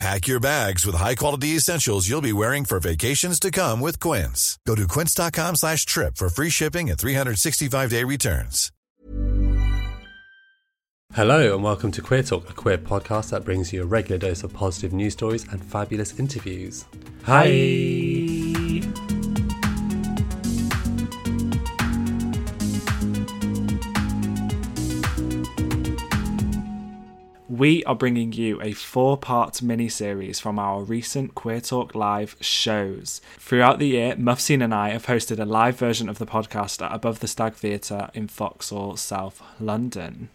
Pack your bags with high-quality essentials you'll be wearing for vacations to come with Quince. Go to quince.com slash trip for free shipping and 365-day returns. Hello and welcome to Queer Talk, a queer podcast that brings you a regular dose of positive news stories and fabulous interviews. Hi! We are bringing you a four part mini series from our recent Queer Talk Live shows. Throughout the year, Mufseen and I have hosted a live version of the podcast at Above the Stag Theatre in Vauxhall, South London.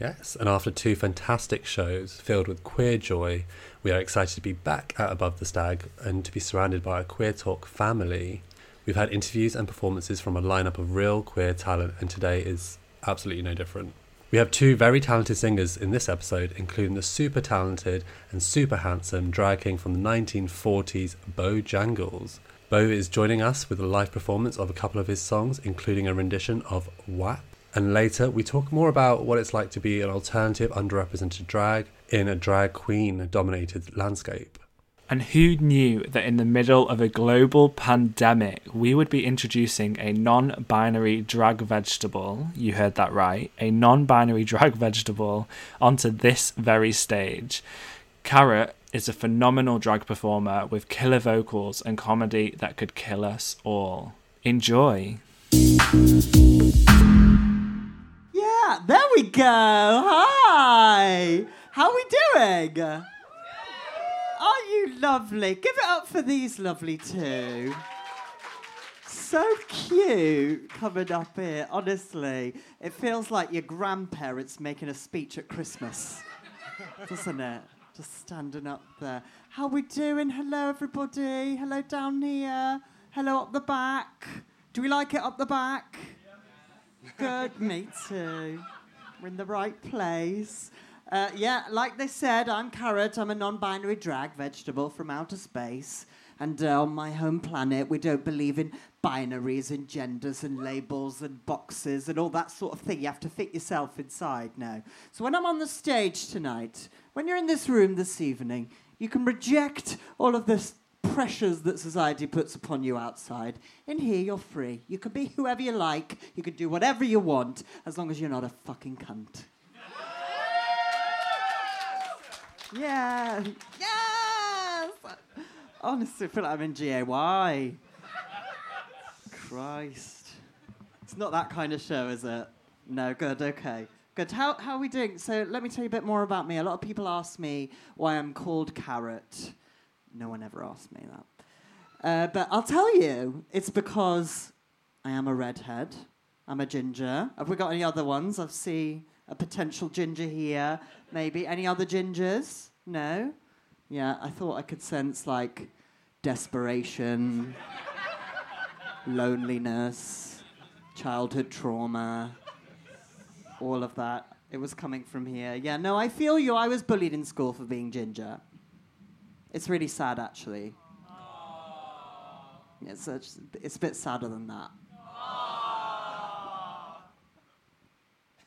Yes, and after two fantastic shows filled with queer joy, we are excited to be back at Above the Stag and to be surrounded by a Queer Talk family. We've had interviews and performances from a lineup of real queer talent, and today is absolutely no different. We have two very talented singers in this episode, including the super talented and super handsome drag king from the 1940s, Bo Jangles. Bo is joining us with a live performance of a couple of his songs, including a rendition of WAP. And later, we talk more about what it's like to be an alternative, underrepresented drag in a drag queen dominated landscape. And who knew that in the middle of a global pandemic, we would be introducing a non binary drag vegetable? You heard that right. A non binary drag vegetable onto this very stage. Carrot is a phenomenal drag performer with killer vocals and comedy that could kill us all. Enjoy. Yeah, there we go. Hi. How are we doing? Are you lovely? Give it up for these lovely two. So cute coming up here, honestly. It feels like your grandparents making a speech at Christmas, doesn't it? Just standing up there. How we doing? Hello, everybody. Hello down here. Hello up the back. Do we like it up the back? Good, me too. We're in the right place. Uh, yeah, like they said, I'm Carrot. I'm a non binary drag vegetable from outer space. And uh, on my home planet, we don't believe in binaries and genders and labels and boxes and all that sort of thing. You have to fit yourself inside now. So when I'm on the stage tonight, when you're in this room this evening, you can reject all of this pressures that society puts upon you outside. In here, you're free. You can be whoever you like. You can do whatever you want, as long as you're not a fucking cunt. Yeah. Yes. Honestly, I feel like I'm in GAY. Christ. It's not that kind of show, is it? No, good, okay. Good. How, how are we doing? So, let me tell you a bit more about me. A lot of people ask me why I'm called Carrot. No one ever asked me that. Uh, but I'll tell you, it's because I am a redhead. I'm a ginger. Have we got any other ones? I see a potential ginger here, maybe. Any other gingers? No? Yeah, I thought I could sense like desperation, loneliness, childhood trauma, all of that. It was coming from here. Yeah, no, I feel you. I was bullied in school for being ginger. It's really sad, actually. It's a, it's a bit sadder than that.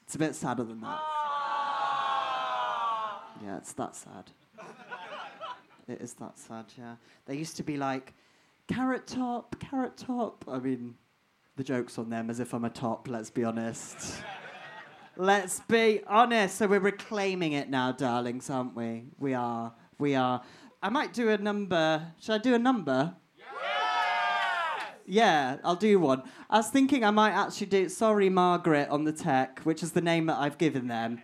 It's a bit sadder than that. Ah. Yeah, it's that sad. It is that sad, yeah. They used to be like, carrot top, carrot top. I mean, the joke's on them as if I'm a top, let's be honest. let's be honest. So we're reclaiming it now, darlings, aren't we? We are. We are. I might do a number. Should I do a number? Yeah, I'll do one. I was thinking I might actually do Sorry Margaret on the tech, which is the name that I've given them.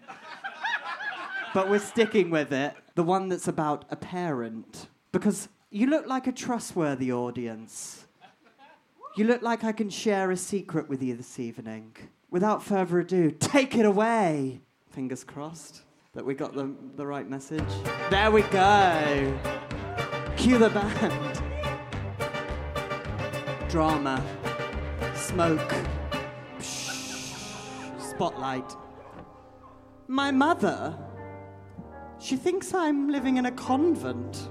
but we're sticking with it. The one that's about a parent. Because you look like a trustworthy audience. You look like I can share a secret with you this evening. Without further ado, take it away. Fingers crossed that we got the, the right message. There we go. Cue the band. Drama. Smoke. Spotlight. My mother, she thinks I'm living in a convent.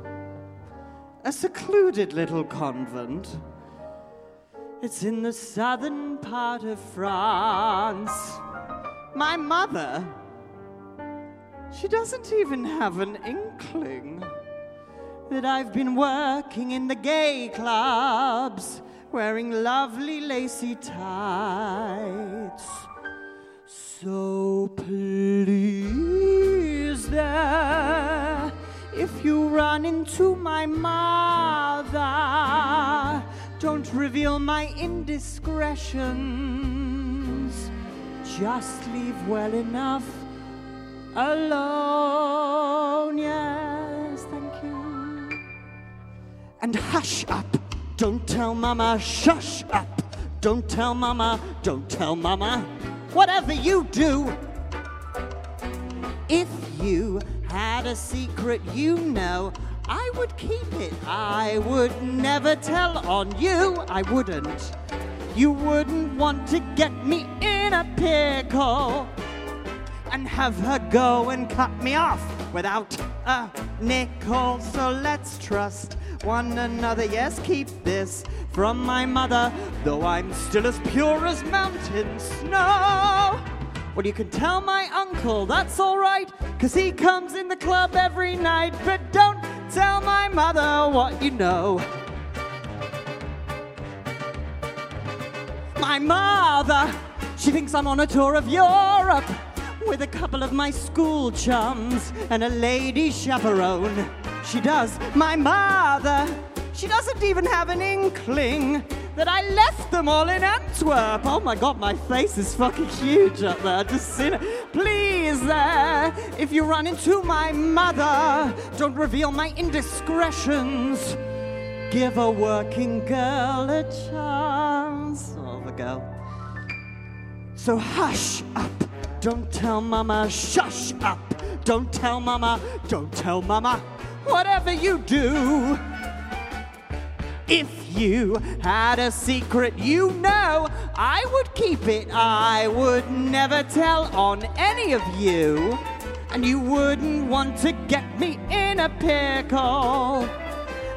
A secluded little convent. It's in the southern part of France. My mother, she doesn't even have an inkling that I've been working in the gay clubs, wearing lovely lacy tights. So please, there, if you run into my mother, don't reveal my indiscretions. Just leave well enough alone. Yes, thank you. And hush up. Don't tell mama, shush up. Don't tell mama, don't tell mama. Whatever you do, if you had a secret you know, I would keep it. I would never tell on you. I wouldn't. You wouldn't want to get me in a pickle and have her go and cut me off without a nickel. So let's trust one another. Yes, keep this from my mother, though I'm still as pure as mountain snow. Well, you can tell my uncle that's alright, cause he comes in the club every night. But don't tell my mother what you know. My mother, she thinks I'm on a tour of Europe with a couple of my school chums and a lady chaperone. She does. My mother, she doesn't even have an inkling that I left them all in Antwerp. Oh my god, my face is fucking huge up there. Just seen it. Please, there, if you run into my mother, don't reveal my indiscretions. Give a working girl a chance. Oh, the girl. So hush up. Don't tell mama, shush up. Don't tell mama, don't tell mama. Whatever you do, if you had a secret, you know I would keep it. I would never tell on any of you. And you wouldn't want to get me in a pickle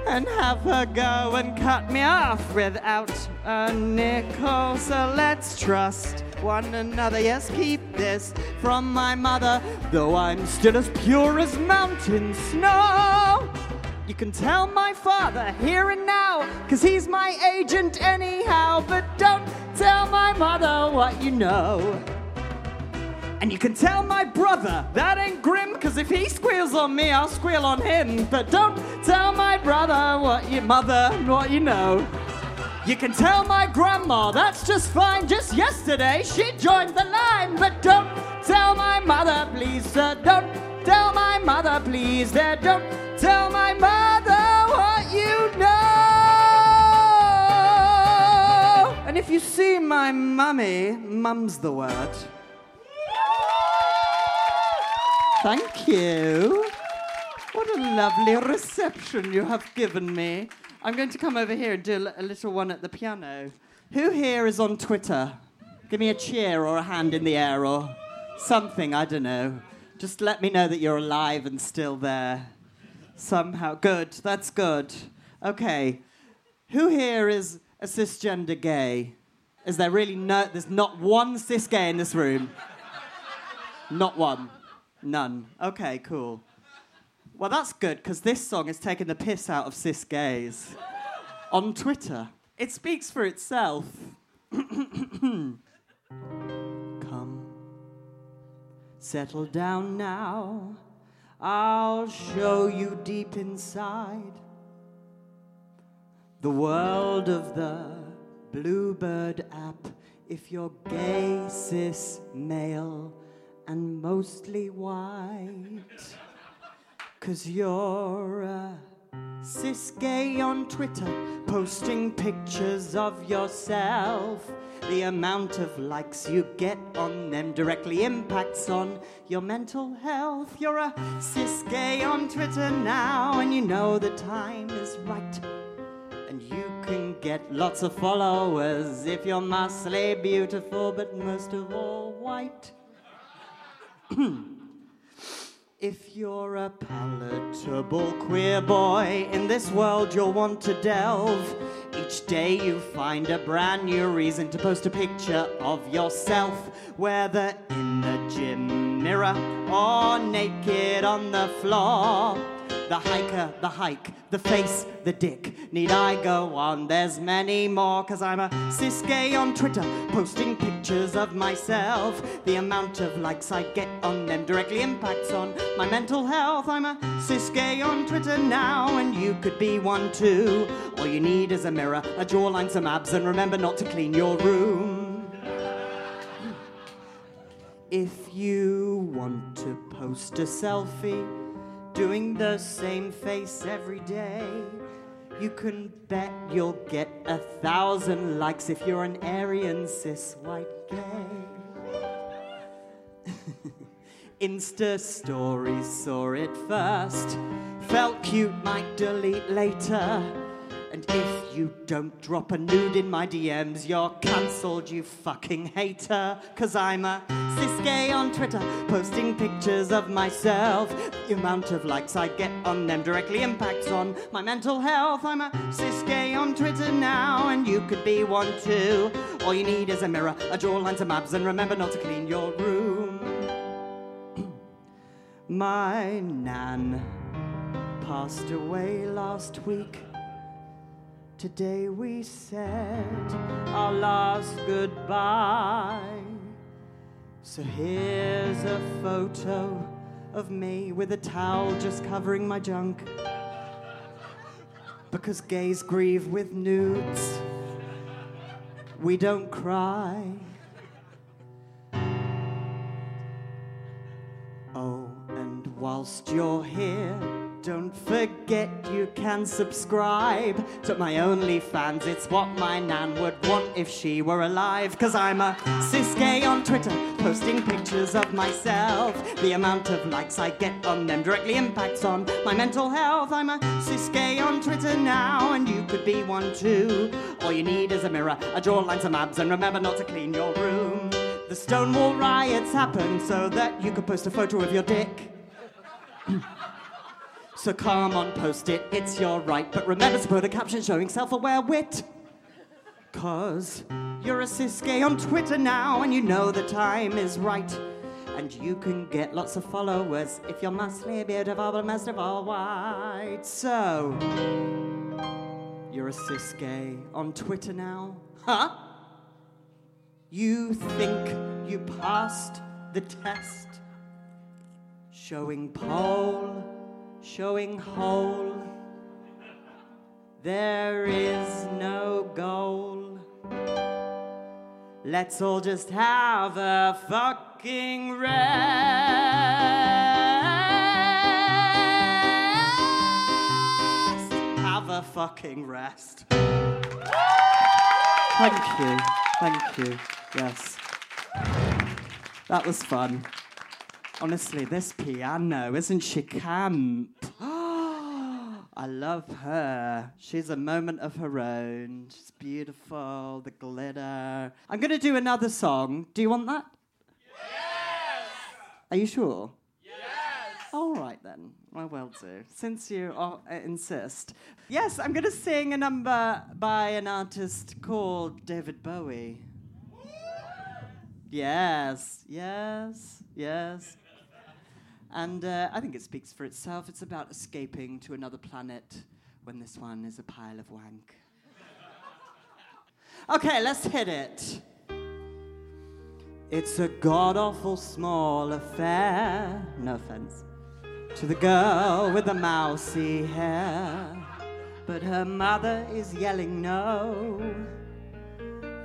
and have her go and cut me off without a nickel. So let's trust one another. Yes, keep this from my mother, though I'm still as pure as mountain snow. You can tell my father here and now, cause he's my agent anyhow, but don't tell my mother what you know. And you can tell my brother that ain't grim, cause if he squeals on me, I'll squeal on him. But don't tell my brother what you mother, what you know. You can tell my grandma that's just fine. Just yesterday she joined the line. But don't tell my mother, please, sir. Don't tell my mother, please, there. Don't tell my mother what you know. And if you see my mummy, mum's the word. Thank you. What a lovely reception you have given me. I'm going to come over here and do a little one at the piano. Who here is on Twitter? Give me a cheer or a hand in the air or something, I don't know. Just let me know that you're alive and still there. Somehow. Good, that's good. Okay. Who here is a cisgender gay? Is there really no, there's not one cis gay in this room? Not one. None. Okay, cool. Well, that's good because this song is taking the piss out of cis gays on Twitter. It speaks for itself. Come, settle down now. I'll show you deep inside the world of the Bluebird app. If you're gay, cis, male, and mostly white. Cause you're a cis gay on Twitter, posting pictures of yourself. The amount of likes you get on them directly impacts on your mental health. You're a cis gay on Twitter now, and you know the time is right. And you can get lots of followers if you're muscly, beautiful, but most of all white. if you're a palatable queer boy, in this world you'll want to delve. Each day you find a brand new reason to post a picture of yourself, whether in the gym mirror or naked on the floor. The hiker, the hike, the face, the dick. Need I go on? There's many more, cause I'm a cis gay on Twitter, posting pictures of myself. The amount of likes I get on them directly impacts on my mental health. I'm a cis gay on Twitter now, and you could be one too. All you need is a mirror, a jawline, some abs, and remember not to clean your room. If you want to post a selfie, doing the same face every day, you can bet you'll get a thousand likes if you're an Aryan cis white gay. Insta stories saw it first, felt cute, might delete later. And if you don't drop a nude in my DMs, you're cancelled, you fucking hater. Cause I'm a cis gay on Twitter, posting pictures of myself. The amount of likes I get on them directly impacts on my mental health. I'm a cis gay on Twitter now, and you could be one too. All you need is a mirror, a jawline, some abs, and remember not to clean your room. my nan passed away last week. Today we said our last goodbye. So here's a photo of me with a towel just covering my junk. Because gays grieve with nudes, we don't cry. Oh, and whilst you're here, don't forget you can subscribe to my OnlyFans. It's what my nan would want if she were alive. Cause I'm a cis gay on Twitter, posting pictures of myself. The amount of likes I get on them directly impacts on my mental health. I'm a cis gay on Twitter now, and you could be one too. All you need is a mirror, a jawline, some abs, and remember not to clean your room. The Stonewall riots happened so that you could post a photo of your dick. So come on, post it, it's your right. But remember to put a caption showing self aware wit. Cause you're a cis gay on Twitter now, and you know the time is right. And you can get lots of followers if you're muscly, beautiful, but most of all white. So, you're a cis gay on Twitter now? Huh? You think you passed the test? Showing pole showing whole. There is no goal. Let's all just have a fucking rest. Have a fucking rest. Thank you. Thank you. Yes. That was fun. Honestly, this piano, isn't she camp? I love her. She's a moment of her own. She's beautiful, the glitter. I'm going to do another song. Do you want that? Yes! Are you sure? Yes! All right then. I will do. Since you uh, insist. Yes, I'm going to sing a number by an artist called David Bowie. Yes, yes, yes. And uh, I think it speaks for itself. It's about escaping to another planet when this one is a pile of wank. okay, let's hit it. It's a god awful small affair, no offense, to the girl with the mousy hair. But her mother is yelling no,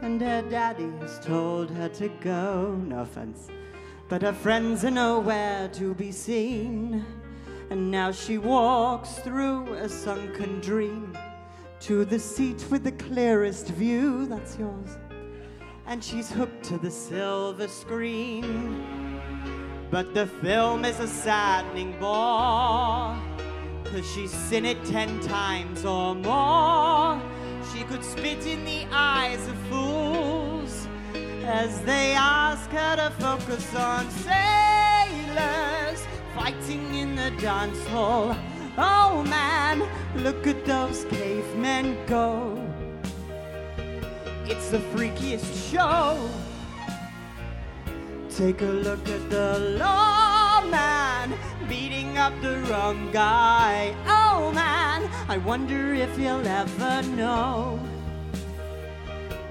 and her daddy has told her to go, no offense. But her friends are nowhere to be seen. And now she walks through a sunken dream to the seat with the clearest view, that's yours. And she's hooked to the silver screen. But the film is a saddening bore, cause she's seen it ten times or more. She could spit in the eyes of fools as they ask her to focus on sailors fighting in the dance hall. Oh man, look at those cavemen go. It's the freakiest show. Take a look at the lawman beating up the wrong guy. Oh man, I wonder if he'll ever know.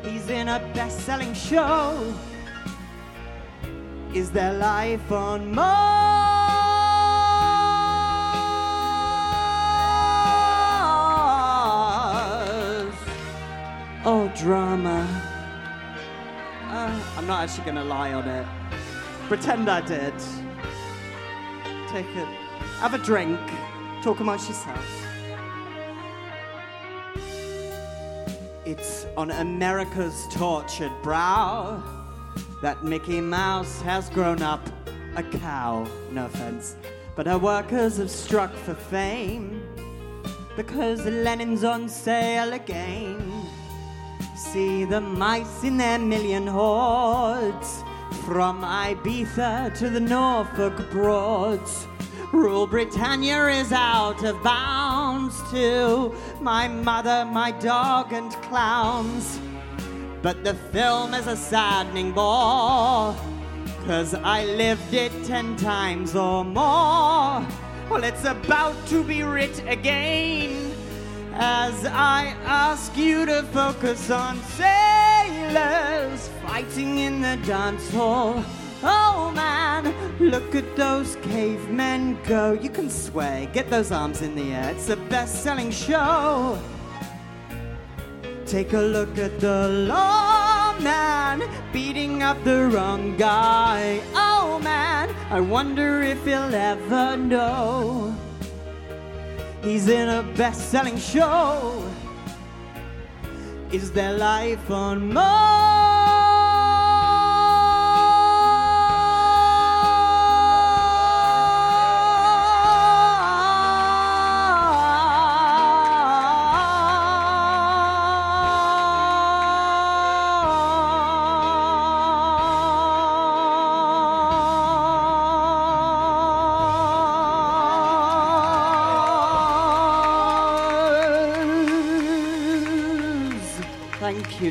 He's in a best selling show. Is there life on Mars? Oh, drama. Uh, I'm not actually gonna lie on it. Pretend I did. Take it. Have a drink. Talk amongst yourselves. It's on America's tortured brow that Mickey Mouse has grown up a cow. No offense. But her workers have struck for fame because Lenin's on sale again. See the mice in their million hordes from Ibiza to the Norfolk Broads. Rule Britannia is out of bounds to my mother, my dog, and clowns. But the film is a saddening bore, cause I lived it ten times or more. Well, it's about to be writ again as I ask you to focus on sailors fighting in the dance hall. Oh man, look at those cavemen go. You can sway, get those arms in the air. It's the best selling show. Take a look at the lawman beating up the wrong guy. Oh man, I wonder if he'll ever know. He's in a best selling show. Is there life on Mars?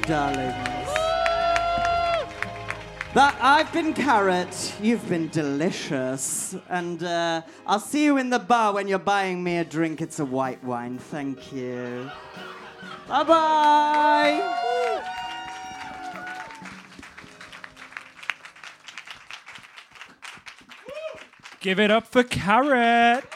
Darlings. That I've been carrot, you've been delicious, and uh, I'll see you in the bar when you're buying me a drink. It's a white wine. Thank you. Bye bye. Give it up for Carrot.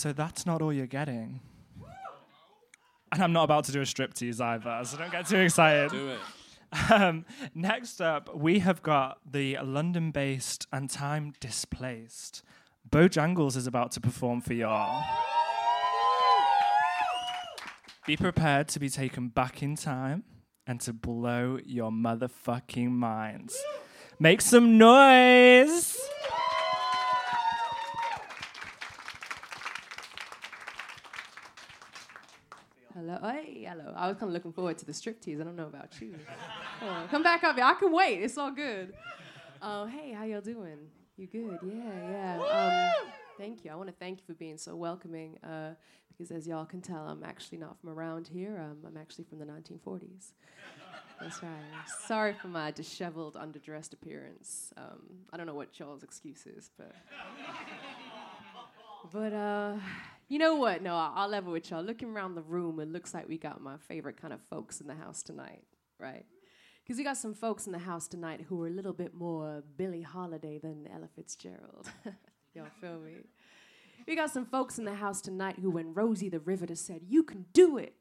So that's not all you're getting. And I'm not about to do a striptease either, so don't get too excited. Do it. Um, next up, we have got the London based and time displaced. Bojangles is about to perform for y'all. Be prepared to be taken back in time and to blow your motherfucking minds. Make some noise! Hello, hey, hello. I was kind of looking forward to the striptease. I don't know about you. Oh, come back up, here. I can wait. It's all good. Oh, hey, how y'all doing? You good? Yeah, yeah. Um, thank you. I want to thank you for being so welcoming. Uh, because as y'all can tell, I'm actually not from around here. Um, I'm actually from the 1940s. That's right. Sorry for my disheveled, underdressed appearance. Um, I don't know what y'all's excuse is, but. But uh, you know what? No, I'll, level with y'all. Looking around the room, it looks like we got my favorite kind of folks in the house tonight, right? Because we got some folks in the house tonight who are a little bit more Billie Holiday than Ella Fitzgerald. y'all feel me? We got some folks in the house tonight who, when Rosie the Riveter said, "You can do it,"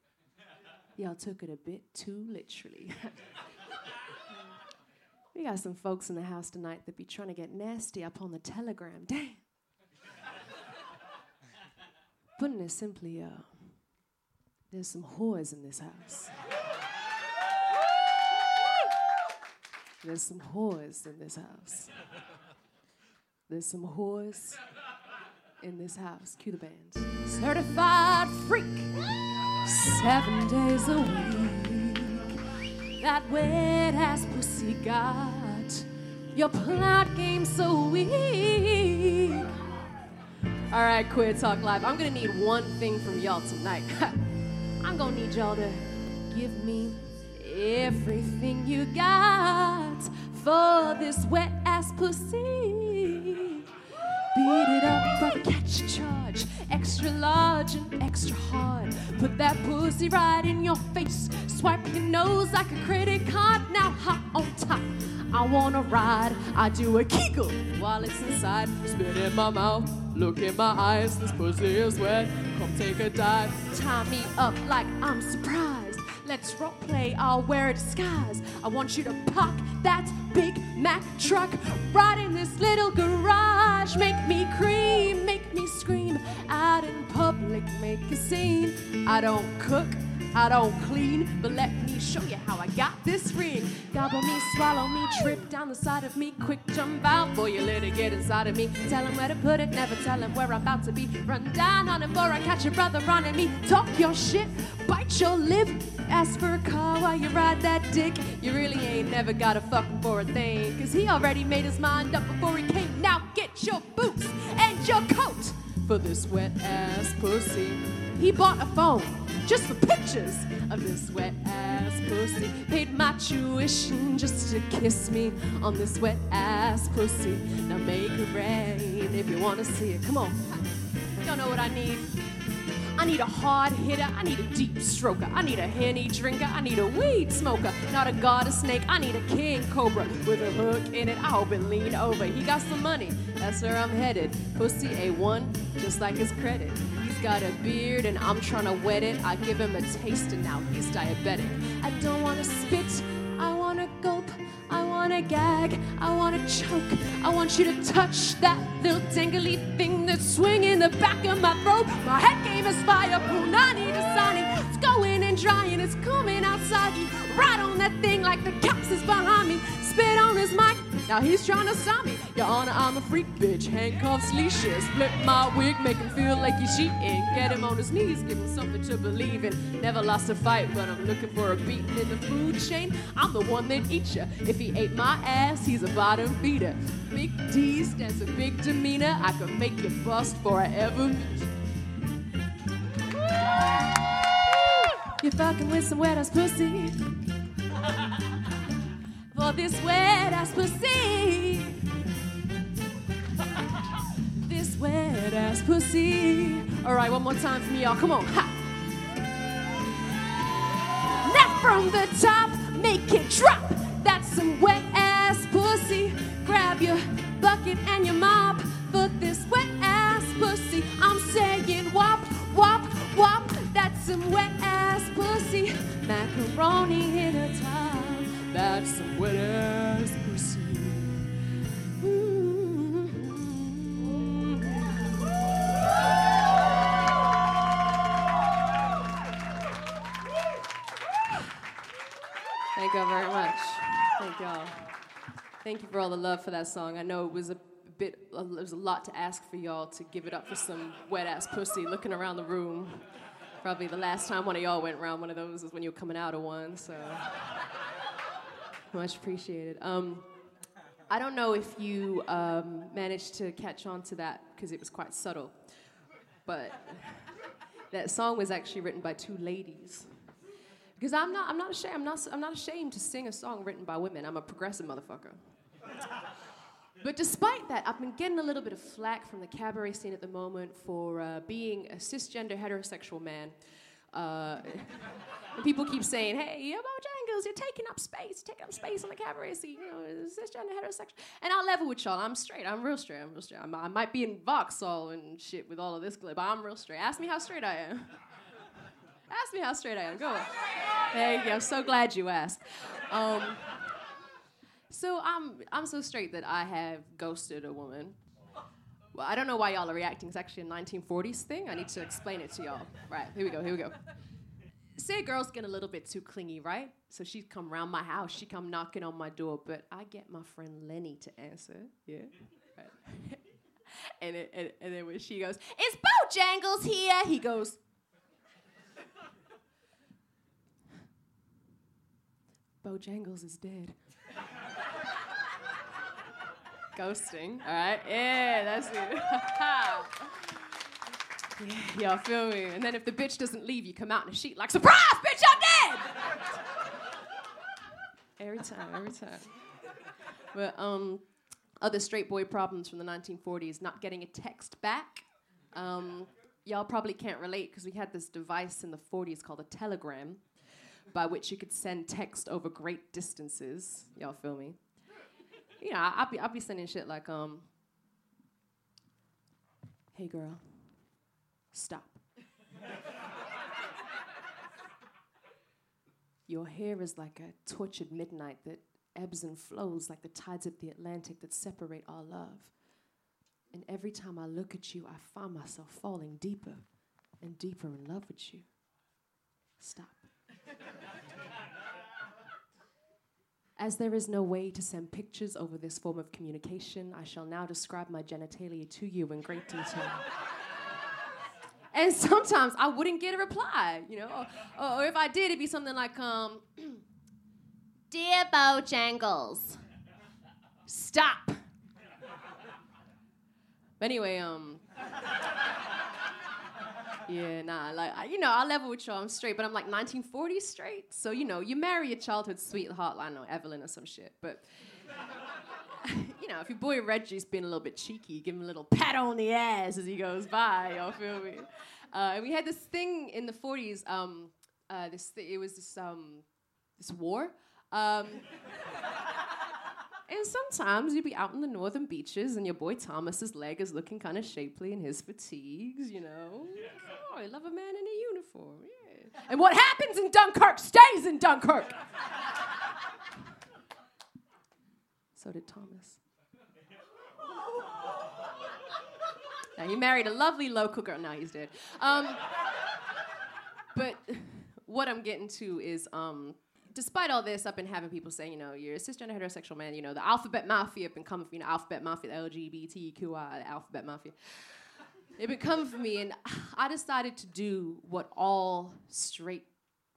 y'all took it a bit too literally. we got some folks in the house tonight that be trying to get nasty up on the telegram. Damn. Putting it simply, uh, there's some whores in this house. There's some whores in this house. There's some whores in this house. Cue the band. Certified freak, seven days a week. That wet ass pussy got your plot game so weak. All right, quit talk live. I'm gonna need one thing from y'all tonight. I'm gonna need y'all to give me everything you got for this wet ass pussy. Beat it up, brother, catch a charge. Extra large and extra hard. Put that pussy right in your face. Swipe your nose like a credit card. Now hop on top. I wanna ride. I do a kegel while it's inside. Spit in my mouth. Look in my eyes. This pussy is wet. Come take a dive. Tie me up like I'm surprised. Let's role play, I'll wear a disguise. I want you to park that Big Mac truck right in this little garage. Make me cream, make me scream. Out in public, make a scene. I don't cook, I don't clean, but let me show you how I got this ring. Gobble me, swallow me, trip down the side of me. Quick jump out, boy, you let it get inside of me. Tell him where to put it, never tell him where I'm about to be. Run down on him before I catch your brother running me. Talk your shit, bite your lip. Ask for a car while you ride that dick. You really ain't never gotta fuck him for a thing. Cause he already made his mind up before he came. Now get your boots and your coat for this wet ass pussy. He bought a phone just for pictures of this wet ass pussy. Paid my tuition just to kiss me on this wet ass pussy. Now make it rain if you wanna see it. Come on. Y'all know what I need. I need a hard hitter. I need a deep stroker. I need a henny drinker. I need a weed smoker. Not a garter snake. I need a king cobra with a hook in it. I hope it lean over. He got some money. That's where I'm headed. Pussy A1, just like his credit. He's got a beard and I'm trying to wet it. I give him a taste and now he's diabetic. I don't want to spit. I want to gulp. I want to gag. I want to choke. I want you to touch that little dangly thing that's swinging the back of my throat. My head game is fire. Punani Dasani. It's going and drying. It's coming outside. You right on that thing like the cops is behind me. Spit on his mic. Now he's trying to stop me. Your Honor, I'm a freak bitch. Handcuffs, leashes. Flip my wig, make him feel like he's cheating. Get him on his knees, give him something to believe in. Never lost a fight, but I'm looking for a beating in the food chain. I'm the one that eats ya. If he ate my ass, he's a bottom feeder. Big D's, that's a big demeanor. I could make you bust for I ever meet you. You're fucking with some wet ass pussy. For this wet ass pussy. This wet ass pussy. All right, one more time for me, y'all. Come on. Ha. Now from the top, make it drop. That's some wet ass pussy. Grab your bucket and your mop for this wet ass pussy. I'm saying wop, wop, wop. That's some wet ass pussy. Macaroni in a top. That's some ass pussy. Thank you very much. Thank y'all. Thank you for all the love for that song. I know it was a bit, it was a lot to ask for y'all to give it up for some wet ass pussy looking around the room. Probably the last time one of y'all went around one of those was when you were coming out of one, so much appreciated. Um, I don't know if you um, managed to catch on to that because it was quite subtle, but that song was actually written by two ladies. Because I'm not, I'm not ashamed. I'm not, I'm not ashamed to sing a song written by women. I'm a progressive motherfucker. But despite that, I've been getting a little bit of flack from the cabaret scene at the moment for uh, being a cisgender heterosexual man. Uh, people keep saying, "Hey, You're taking up space, taking up space on the cabaret scene. You know, cisgender heterosexual." And I'll level with y'all. I'm straight. I'm real straight. I'm real straight. I'm, I might be in Vauxhall and shit with all of this but I'm real straight. Ask me how straight I am. Ask me how straight I am. Go. There you go. I'm so glad you asked. Um, so I'm I'm so straight that I have ghosted a woman. Well, I don't know why y'all are reacting. It's actually a 1940s thing. I need to explain it to y'all. Right, here we go, here we go. Say a girl's getting a little bit too clingy, right? So she'd come round my house, she come knocking on my door, but I get my friend Lenny to answer, yeah? Right. and, it, and, and then when she goes, Is Bojangles here? He goes, Bojangles is dead. Ghosting, all right? Yeah, that's it. yeah, y'all feel me? And then if the bitch doesn't leave, you come out in a sheet like, surprise, bitch, I'm dead! every time, every time. But um, other straight boy problems from the 1940s, not getting a text back. Um, y'all probably can't relate because we had this device in the 40s called a telegram by which you could send text over great distances. Y'all feel me? You know, I'll be, I'll be sending shit like, um, hey girl, stop. Your hair is like a tortured midnight that ebbs and flows like the tides of the Atlantic that separate our love. And every time I look at you, I find myself falling deeper and deeper in love with you. Stop. As there is no way to send pictures over this form of communication, I shall now describe my genitalia to you in great detail. And sometimes I wouldn't get a reply, you know, or, or if I did, it'd be something like, um, "Dear Bojangles, stop." But anyway, um. Yeah, nah, like I, you know, I level with y'all. I'm straight, but I'm like 1940s straight. So you know, you marry your childhood sweetheart, I know Evelyn or some shit. But you know, if your boy Reggie's being a little bit cheeky, give him a little pat on the ass as he goes by. Y'all feel me? Uh, and we had this thing in the 40s. Um, uh, this th- it was this um, this war. Um, and sometimes you'd be out in the northern beaches and your boy Thomas's leg is looking kind of shapely in his fatigues, you know. Oh, I love a man in a uniform, yeah. And what happens in Dunkirk stays in Dunkirk. So did Thomas. now he married a lovely local girl. Now he's dead. Um, but what I'm getting to is um, despite all this, I've been having people say, you know, you're a cisgender heterosexual man, you know, the alphabet mafia have been coming for you know, alphabet mafia, the LGBTQI, the alphabet mafia. They've been coming for me, and I decided to do what all straight,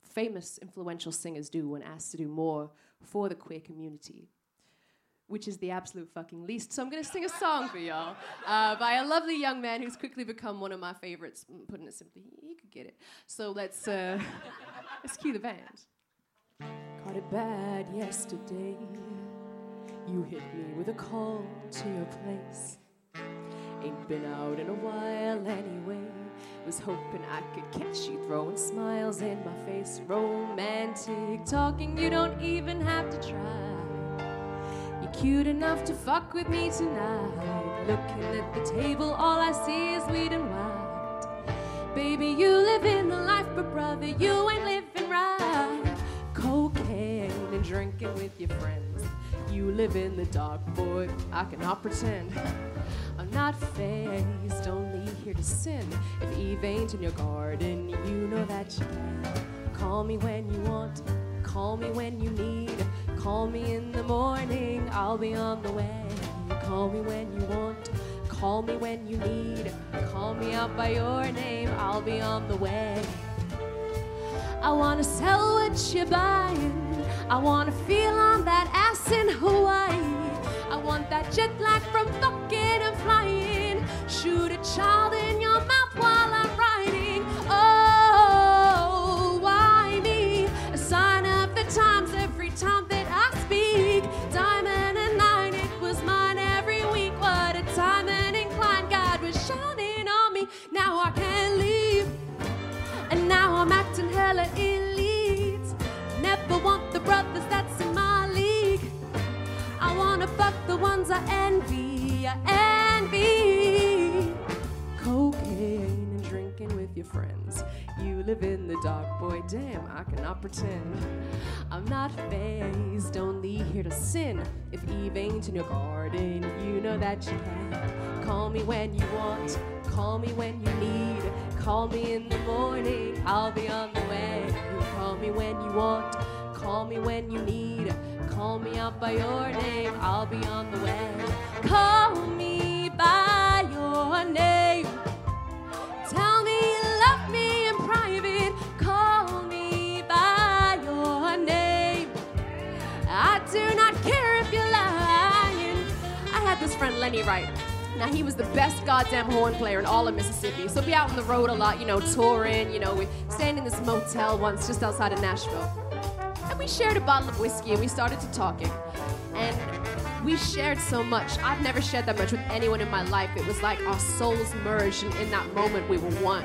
famous, influential singers do when asked to do more for the queer community, which is the absolute fucking least. So I'm gonna sing a song for y'all uh, by a lovely young man who's quickly become one of my favorites. Mm, Putting it simply, he could get it. So let's uh, let's cue the band. Caught it bad yesterday. You hit me with a call to your place. Ain't been out in a while anyway. Was hoping I could catch you throwing smiles in my face. Romantic talking, you don't even have to try. Cute enough to fuck with me tonight. Looking at the table, all I see is weed and white. Baby, you live in the life, but brother, you ain't living right. Cocaine and drinking with your friends. You live in the dark, boy. I cannot pretend. I'm not phased, only here to sin. If Eve ain't in your garden, you know that you can. Call me when you want, call me when you need. Call me in the morning, I'll be on the way. Call me when you want, call me when you need. Call me out by your name, I'll be on the way. I wanna sell what you're buying. I wanna feel on that ass in Hawaii. I want that jet lag from fucking and flying. Shoot a child in live in the dark, boy, damn, I cannot pretend. I'm not fazed, only here to sin. If Eve ain't in your garden, you know that you can. Call me when you want, call me when you need. Call me in the morning, I'll be on the way. Call me when you want, call me when you need. Call me out by your name, I'll be on the way. Call me by your name. Friend Lenny Wright. Now he was the best goddamn horn player in all of Mississippi. So be out on the road a lot, you know, touring. You know, we stayed in this motel once just outside of Nashville, and we shared a bottle of whiskey and we started to talking, and we shared so much. I've never shared that much with anyone in my life. It was like our souls merged, and in that moment we were one.